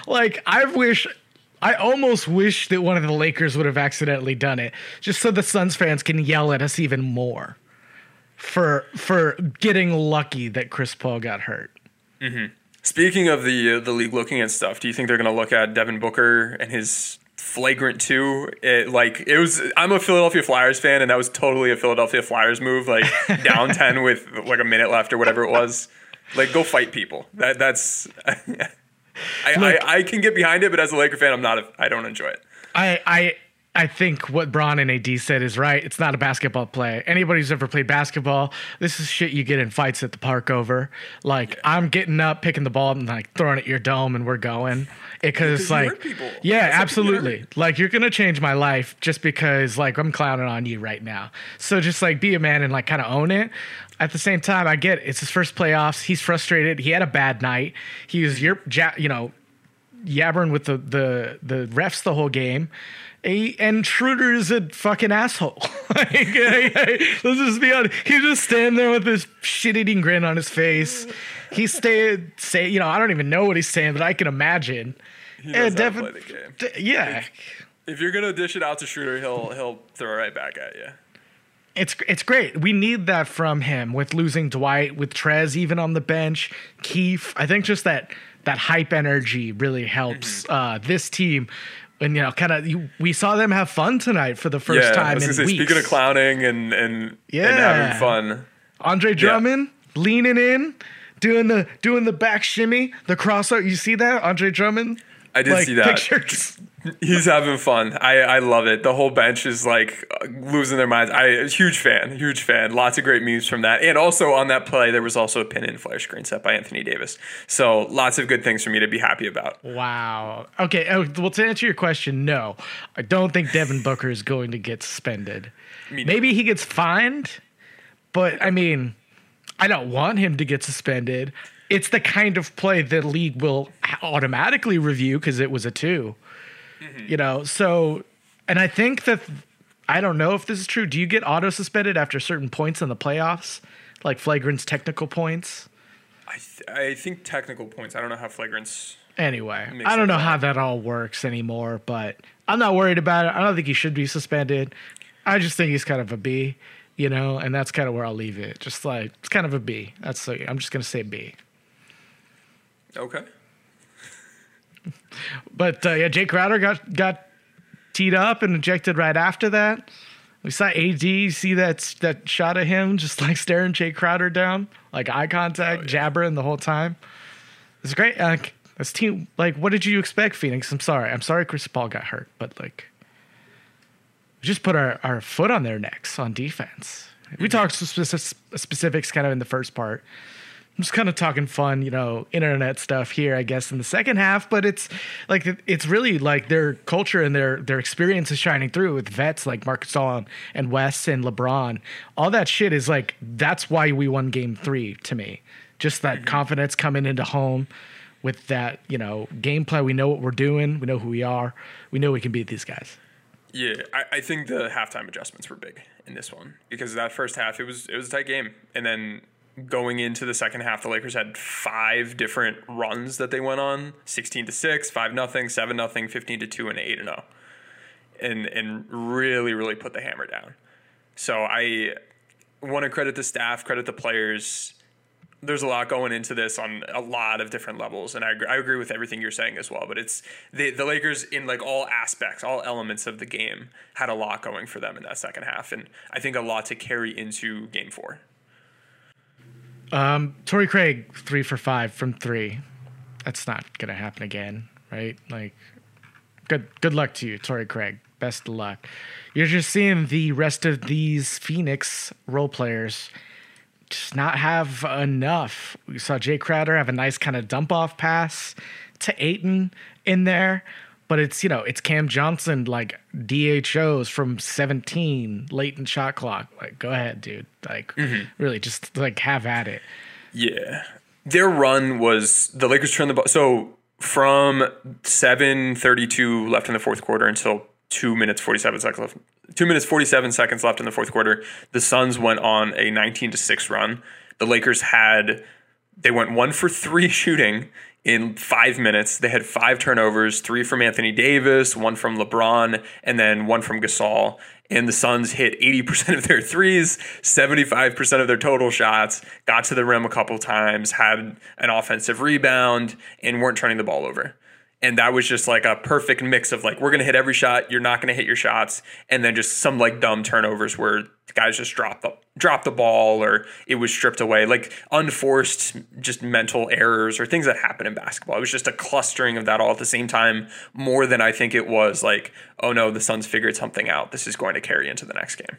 like i wish I almost wish that one of the Lakers would have accidentally done it, just so the Suns fans can yell at us even more for for getting lucky that Chris Paul got hurt. Speaking of the uh, the league looking at stuff, do you think they're going to look at Devin Booker and his flagrant two? It, like it was, I'm a Philadelphia Flyers fan, and that was totally a Philadelphia Flyers move. Like down ten with like a minute left or whatever it was. Like go fight people. That that's. I, Look- I, I can get behind it, but as a Laker fan, I'm not. A, I don't enjoy it. I I I think what Bron and AD said is right. It's not a basketball play. Anybody who's ever played basketball, this is shit you get in fights at the park over. Like I'm getting up, picking the ball, and like throwing it at your dome, and we're going. Because Because like, people. yeah, That's how people get absolutely. hurt. Like you're gonna change my life just because like I'm clowning on you right now. So just like be a man and like kind of own it. At the same time, I get it. it's his first playoffs. He's frustrated. He had a bad night. He was your, you know, yabbering with the the the refs the whole game. A, and Schroeder is a fucking asshole. like, hey, hey, let's just be honest. He's just standing there with this shit-eating grin on his face. He's staying, say, you know, I don't even know what he's saying, but I can imagine. He Yeah, knows how to Devin- play the game. D- yeah, If you're gonna dish it out to Schroeder, he'll he'll throw it right back at you. It's it's great. We need that from him with losing Dwight, with Trez even on the bench, Keith. I think just that that hype energy really helps Mm-hmm. uh, this team. And you know, kind of, we saw them have fun tonight for the first yeah, time in say, weeks. speaking of clowning and and yeah, and Yeah. having fun. Andre Drummond leaning in, doing the doing the back shimmy, the crossover. You see that, Andre Drummond? I did see that. Pictures. He's having fun. I, I love it. The whole bench is like losing their minds. I huge fan, huge fan. Lots of great memes from that. And also on that play, there was also a pin and flare screen set by Anthony Davis. So lots of good things for me to be happy about. Wow. Okay. Oh, well, to answer your question, no, I don't think Devin Booker is going to get suspended. Maybe he gets fined, but I mean, I don't want him to get suspended. It's the kind of play the league will automatically review because it was a 2 You know, so, and I think that, I don't know if this is true. Do you get auto suspended after certain points in the playoffs? Like flagrant's technical points? I th- I think technical points. I don't know how flagrants. Anyway, I don't know how that all works anymore, but I'm not worried about it. I don't think he should be suspended. I just think he's kind of a B, you know, and that's kind of where I'll leave it. Just like it's kind of a B. That's so I'm just gonna say B. Okay. But uh, yeah, Jae Crowder got got teed up and ejected right after that. We saw AD see that that shot of him just like staring Jae Crowder down, like eye contact, jabbering the whole time. It's great. Uh, this team, like, what did you expect, Phoenix? I'm sorry. I'm sorry Chris Paul got hurt, but like, we just put our, our foot on their necks on defense. We talked specifics kind of in the first part. I'm just kind of talking fun, you know, internet stuff here, I guess, in the second half. But it's like it's really like their culture and their their experience is shining through with vets like Marc Gasol and Wes and LeBron. All that shit is like that's why we won Game Three to me. Just that mm-hmm. confidence coming into home with that, you know, gameplay. We know what we're doing. We know who we are. We know we can beat these guys. Yeah, I, I think the halftime adjustments were big in this one because that first half it was it was a tight game, and then going into the second half, the Lakers had five different runs that they went on: sixteen to six, five nothing, seven nothing, fifteen to two, and eight and zero, and and really really put the hammer down. So I want to credit the staff, credit the players. There's a lot going into this on a lot of different levels, and I agree, I agree with everything you're saying as well. But it's the the Lakers in like all aspects, all elements of the game had a lot going for them in that second half, and I think a lot to carry into Game Four. Um, Torrey Craig, three for five from three. That's not gonna happen again, right? Like, good good luck to you, Torrey Craig. Best of luck. You're just seeing the rest of these Phoenix role players just not have enough. We saw Jae Crowder have a nice kind of dump off pass to Ayton in there, but it's you know it's Cam Johnson like DHOs from 17 late in shot clock. Like, go ahead, dude. Like, mm-hmm. really, just like have at it. Yeah. Their run was the Lakers turned the ball. So from 7:32 left in the fourth quarter until 2 minutes 47 seconds left. 2 minutes 47 seconds left in the fourth quarter, the Suns went on a 19 to 6 run. The Lakers had they went 1 for 3 shooting in 5 minutes. They had 5 turnovers, 3 from Anthony Davis, 1 from LeBron, and then 1 from Gasol and the Suns hit 80% of their threes, 75% of their total shots, got to the rim a couple times, had an offensive rebound, and weren't turning the ball over. And that was just like a perfect mix of like, we're going to hit every shot, you're not going to hit your shots, and then just some like dumb turnovers where guys just drop the drop the ball or it was stripped away, like unforced just mental errors or things that happen in basketball. It was just a clustering of that all at the same time, more than I think it was like, oh no, the Suns figured something out. This is going to carry into the next game.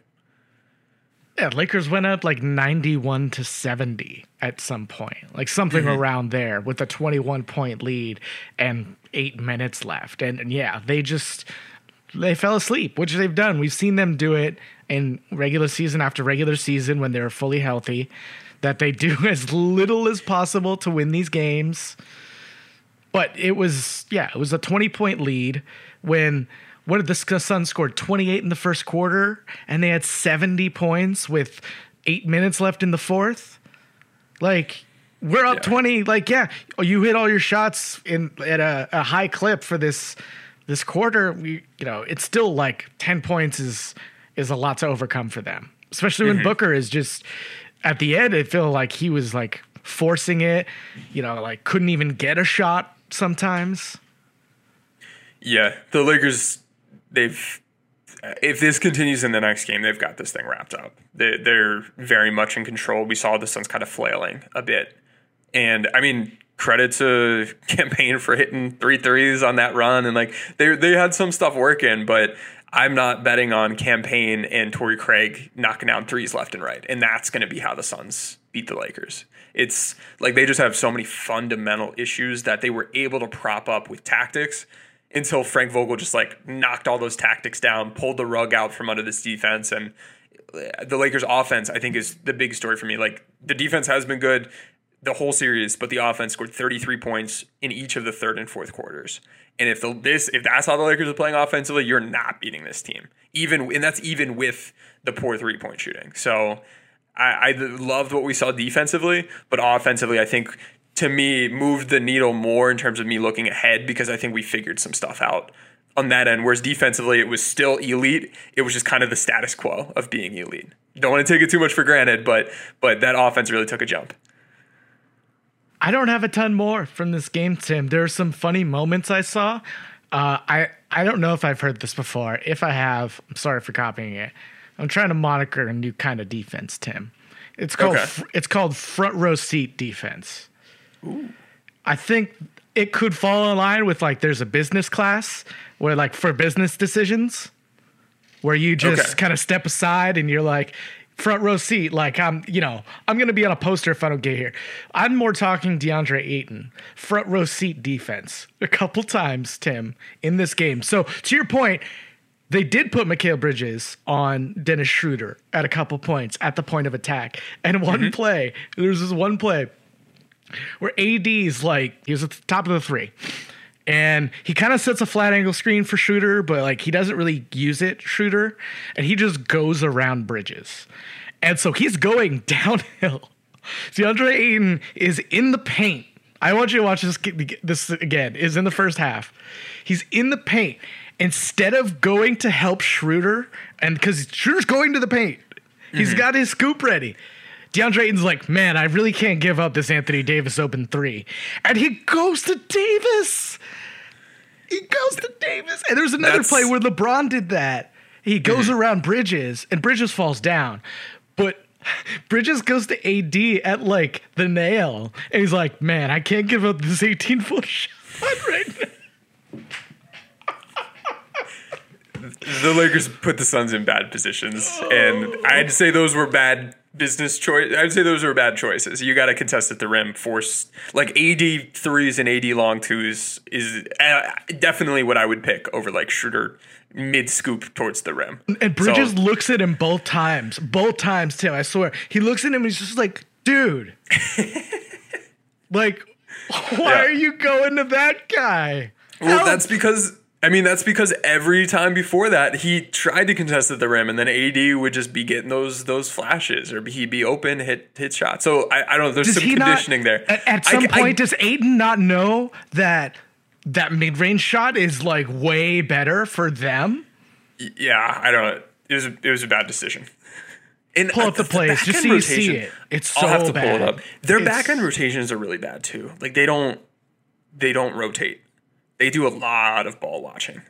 Yeah, Lakers went up like 91 to 70 at some point, like something mm-hmm. around there with a 21 point lead and eight minutes left. And, and yeah, they just they fell asleep, which they've done. We've seen them do it in regular season after regular season when they're fully healthy. That they do as little as possible to win these games. But it was yeah, it was a 20 point lead when what did the Suns scored 28 in the first quarter and they had 70 points with 8 minutes left in the fourth. Like we're up Yeah. 20 like yeah, you hit all your shots in at a, a high clip for this this quarter. We you know, it's still like 10 points is is a lot to overcome for them. Especially when mm-hmm. Booker is just at the end it felt like he was like forcing it, you know, like couldn't even get a shot sometimes. Yeah, the Lakers, they've. If this continues in the next game, they've got this thing wrapped up. They, they're very much in control. We saw the Suns kind of flailing a bit, and I mean, credit to Cam Payne for hitting three threes on that run, and like they they had some stuff working, but I'm not betting on Cam Payne and Torrey Craig knocking down threes left and right, and that's going to be how the Suns beat the Lakers. It's like they just have so many fundamental issues that they were able to prop up with tactics until Frank Vogel just like knocked all those tactics down, pulled the rug out from under this defense, and uh, the Lakers' offense I think is the big story for me. Like the defense has been good the whole series, but the offense scored 33 points in each of the third and fourth quarters. And if the this if that's how the Lakers are playing offensively, you're not beating this team. Even and that's even with the poor three point shooting. So I, I loved what we saw defensively, but offensively, I think to me moved the needle more in terms of me looking ahead because I think we figured some stuff out on that end. Whereas defensively, it was still elite. It was just kind of the status quo of being elite. Don't want to take it too much for granted, but but that offense really took a jump. I don't have a ton more from this game, Tim. There are some funny moments I saw. Uh, I I don't know if I've heard this before. If I have, I'm sorry for copying it. I'm trying to moniker a new kind of defense, Tim. It's called Okay. fr- it's called front row seat defense. Ooh. I think it could fall in line with like there's a business class where like for business decisions where you just Okay. kind of step aside and you're like front row seat like I'm you know I'm going to be on a poster if I don't get here. I'm more talking DeAndre Ayton front row seat defense a couple times Tim in this game. So to your point they did put Mikal Bridges on Dennis Schroeder at a couple points at the point of attack. And one mm-hmm. play, there's this one play where AD's like, he was at the top of the three. And he kind of sets a flat angle screen for Schroeder, but like he doesn't really use it, Schroeder. And he just goes around Bridges. And so he's going downhill. DeAndre Ayton is in the paint. I want you to watch this this again. Is in the first half. He's in the paint. Instead of going to help Schroeder, and because Schroeder's going to the paint, he's mm-hmm. got his scoop ready. DeAndre Ayton's like, man, I really can't give up this Anthony Davis open three. And he goes to Davis. He goes to Davis. And there's another That's- play where LeBron did that. He goes mm-hmm. around Bridges and Bridges falls down. But Bridges goes to AD at like the nail. And he's like, man, I can't give up this 18 foot shot right now. the Lakers put the Suns in bad positions, and I'd say those were bad business choice. I'd say those are bad choices. You got to contest at the rim, force like AD threes and AD long twos is uh, definitely what I would pick over like Schroeder mid scoop towards the rim. And Bridges So- looks at him both times. Both times, Tim. I swear. He looks at him and he's just like, dude. like, why Yeah. are you going to that guy? Well, Help. that's because I mean that's because every time before that he tried to contest at the rim, and then AD would just be getting those those flashes, or he'd be open, hit hit shots. So I, I don't know. There's Does some conditioning not, there. At, at some I- point, does Ayton not know that that mid range shot is like way better for them? yeah, I don't know. It was a, it was a bad decision. And Pull up the plays just so you see it. It's I'll have so to pull it bad. up. Their It's- back end rotations are really bad too. Like they don't they don't rotate. They do a lot of ball watching.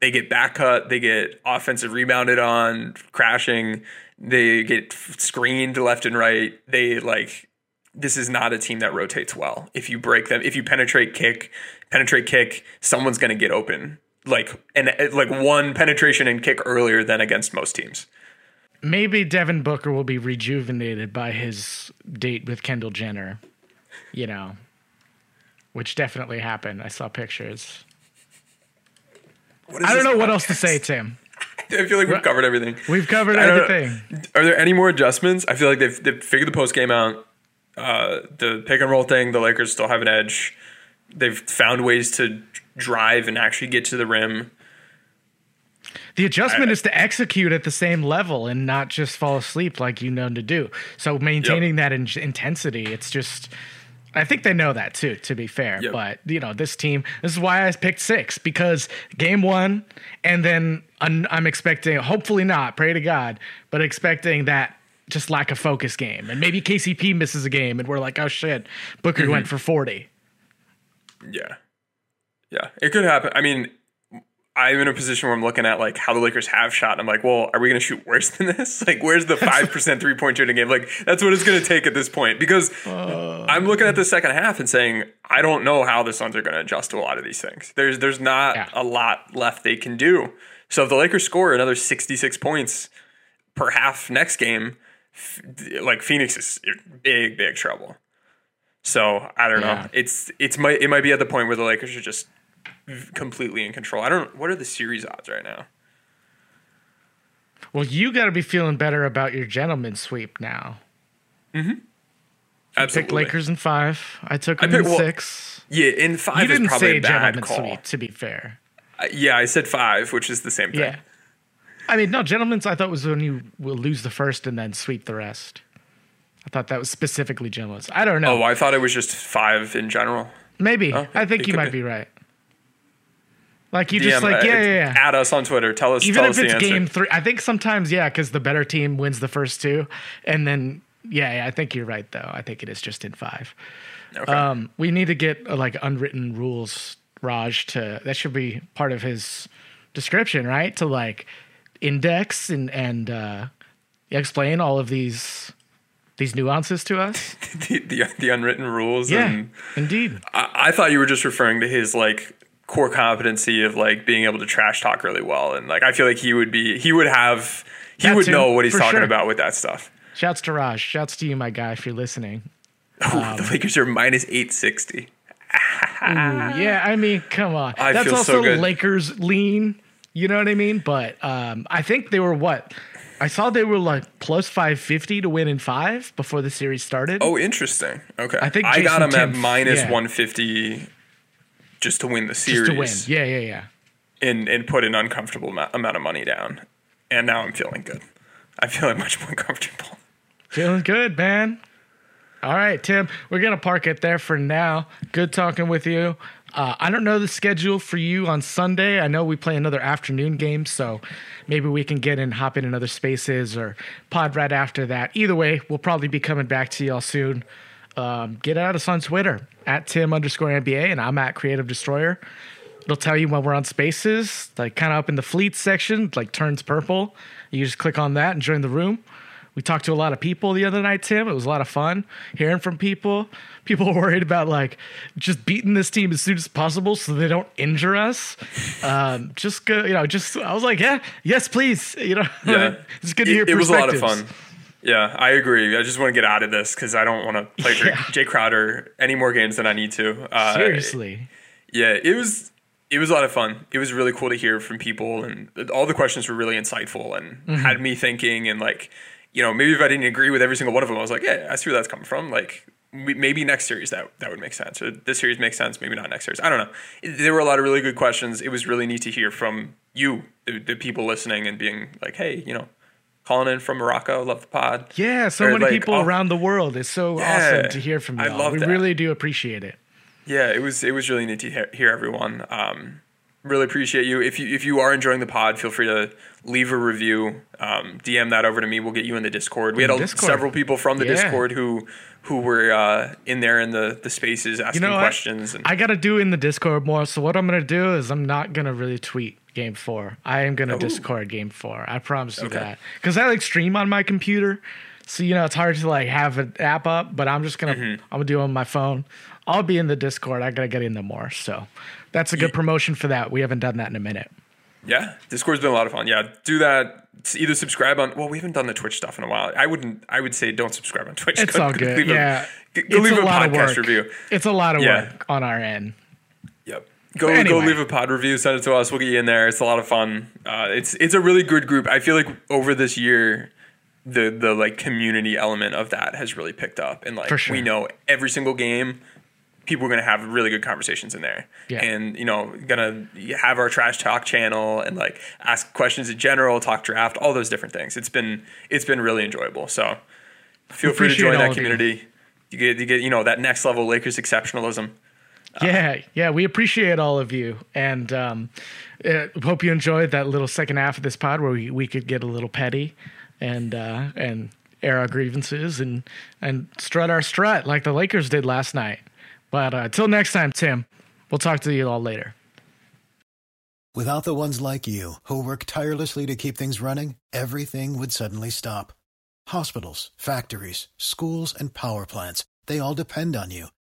They get back cut. They get offensive rebounded on, crashing. They get screened left and right. They like this is not a team that rotates well. If you break them, if you penetrate kick, penetrate kick, someone's going to get open. Like and uh, like one penetration and kick earlier than against most teams. Maybe Devin Booker will be rejuvenated by his date with Kendall Jenner. You know, which definitely happened. I saw pictures. I don't know what else to say, Tim. I feel like we've covered everything. We've covered don't know. everything. Are there any more adjustments? I feel like they've, they've figured the post game out. Uh, the pick and roll thing, the Lakers still have an edge. They've found ways to drive and actually get to the rim. The adjustment I- is to execute at the same level and not just fall asleep like you know to do. So maintaining that in- intensity, it's just. I think they know that too. To be fair, Yep. but you know this team. This is why I picked six because game one, and then I'm, I'm expecting. Hopefully not. Pray to God, but expecting that just lack of focus game, and maybe KCP misses a game, and we're like, oh shit, Booker Mm-hmm. went for forty. Yeah. Yeah. It could happen. I mean, I'm in a position where I'm looking at like how the Lakers have shot. And I'm like, well, are we going to shoot worse than this? Like, where's the 5% three point shooting game? Like, that's what it's going to take at this point because uh. I'm looking at the second half and saying, I don't know how the Suns are going to adjust to a lot of these things. There's, there's not Yeah. a lot left they can do. So if the Lakers score another 66 points per half next game, like Phoenix is in big, big trouble. So I don't Yeah. know. It's it's might it might be at the point where the Lakers are just completely in control. I don't. What are the series odds right now? Well, you got to be feeling better about your gentleman sweep now. Mm-hmm. Absolutely. Picked Lakers in five. I took I them in picked- well, six. Yeah, in five You didn't probably say a bad gentleman call. sweep, to be fair. Uh, Yeah, I said five, which is the same thing. Yeah. I mean, no, gentlemen's I thought was when you will lose the first and then sweep the rest. I thought that was specifically gentlemen's. I don't know. Oh, I thought it was just five in general. Maybe. Oh, I think you might be. be right. Like you just DM, like, uh, yeah, yeah, yeah. Add us on Twitter. Tell us. Even tell if us it's game three, I think sometimes, yeah, because the better team wins the first two. And then, yeah, yeah, I think you're right, though. I think it is just in five. Okay. Um, we need to get uh, like unwritten rules, Raj. To that should be part of his description, right? To like index and and uh, explain all of these these nuances to us. the, the the unwritten rules. Yeah, And indeed. I, I thought you were just referring to his like core competency of like being able to trash talk really well, and like I feel like he would be he would have he That would too, know what he's talking sure. about with that stuff. Shouts to Raj. Shouts to you, my guy, if you're listening. Ooh, Um, the Lakers are minus eight sixty. Ooh, yeah, I mean, come on. I That's so also good. Lakers lean. You know what I mean? But um, I think they were what? I saw they were like plus 550 to win in five before the series started. Oh, interesting. Okay, I think I got them him at minus yeah. one fifty just to win the just series to win. Yeah, yeah, yeah. and and put an uncomfortable amount of money down, and now I'm feeling good. I'm feeling much more comfortable. Feeling good, man. All right, Tim, we're going to park it there for now. Good talking with you. Uh, I don't know the schedule for you on Sunday. I know we play another afternoon game, so maybe we can get in, hop in another spaces or pod right after that. Either way, we'll probably be coming back to y'all soon. Um, get at us on Twitter at Tim underscore NBA, and I'm at Creative Destroyer. It'll tell you when we're on spaces, like kind of up in the fleet section, like turns purple. You just click on that and join the room. We talked to a lot of people the other night, Tim. It was a lot of fun hearing from people. People worried about like just beating this team as soon as possible so they don't injure us. Um, just go, you know, just I was like, yeah, yes, please. You know, Yeah, it's good to hear. It, it was a lot of fun. Yeah, I agree. I just want to get out of this because I don't want to play Jay- Yeah. Jae Crowder any more games than I need to. Uh, Seriously, Yeah, it was it was a lot of fun. It was really cool to hear from people, and all the questions were really insightful and Mm-hmm. had me thinking. And like, you know, maybe if I didn't agree with every single one of them, I was like, yeah, I see where that's coming from. Like, maybe next series that that would make sense, or this series makes sense. Maybe not next series. I don't know. There were a lot of really good questions. It was really neat to hear from you, the, the people listening, and being like, hey, you know. Calling in from Morocco, love the pod. yeah. So Or, many like, people around the world. It's so Yeah, awesome to hear from I you. love We that. really do appreciate it. Yeah, it was it was really neat to hear, hear everyone. Um, really appreciate you. If you if you are enjoying the pod, feel free to leave a review. Um, DM that over to me. We'll get you in the Discord. We had a, several people from the Yeah. Discord who who were uh, in there in the the spaces asking You know questions. And I got to do in the Discord more. So what I'm gonna do is I'm not gonna really tweet Game Four. I am gonna Discord Game Four. I promise you Okay. that because I like stream on my computer. So you know it's hard to like have an app up, but I'm just gonna Mm-hmm. I'm gonna do it on my phone. I'll be in the Discord. I gotta get in there more. So that's a good promotion for that. We haven't done that in a minute. yeah, Discord's been a lot of fun. Yeah, do that. Either subscribe on. Well, we haven't done the Twitch stuff in a while. I wouldn't. I would say don't subscribe on Twitch. It's Go- all good. leave yeah, go- go it's leave a, lot of podcast work. review. It's a lot of Yeah. work on our end. Go But go leave a pod review, send it to us. We'll get you in there. It's a lot of fun. Uh, it's it's a really good group. I feel like over this year, the the like community element of that has really picked up, and like sure. we know every single game, people are gonna have really good conversations in there, Yeah. and you know gonna have our trash talk channel and like ask questions in general, talk draft, all those different things. It's been it's been really enjoyable. So feel free to join that of you. community. You get you get you know that next level Lakers exceptionalism. Yeah, yeah, we appreciate all of you, and um, uh, hope you enjoyed that little second half of this pod where we, we could get a little petty, and uh, and air our grievances and and strut our strut like the Lakers did last night. But uh, until next time, Tim, we'll talk to you all later. Without the ones like you, who work tirelessly to keep things running, everything would suddenly stop. Hospitals, factories, schools, and power plants, they all depend on you.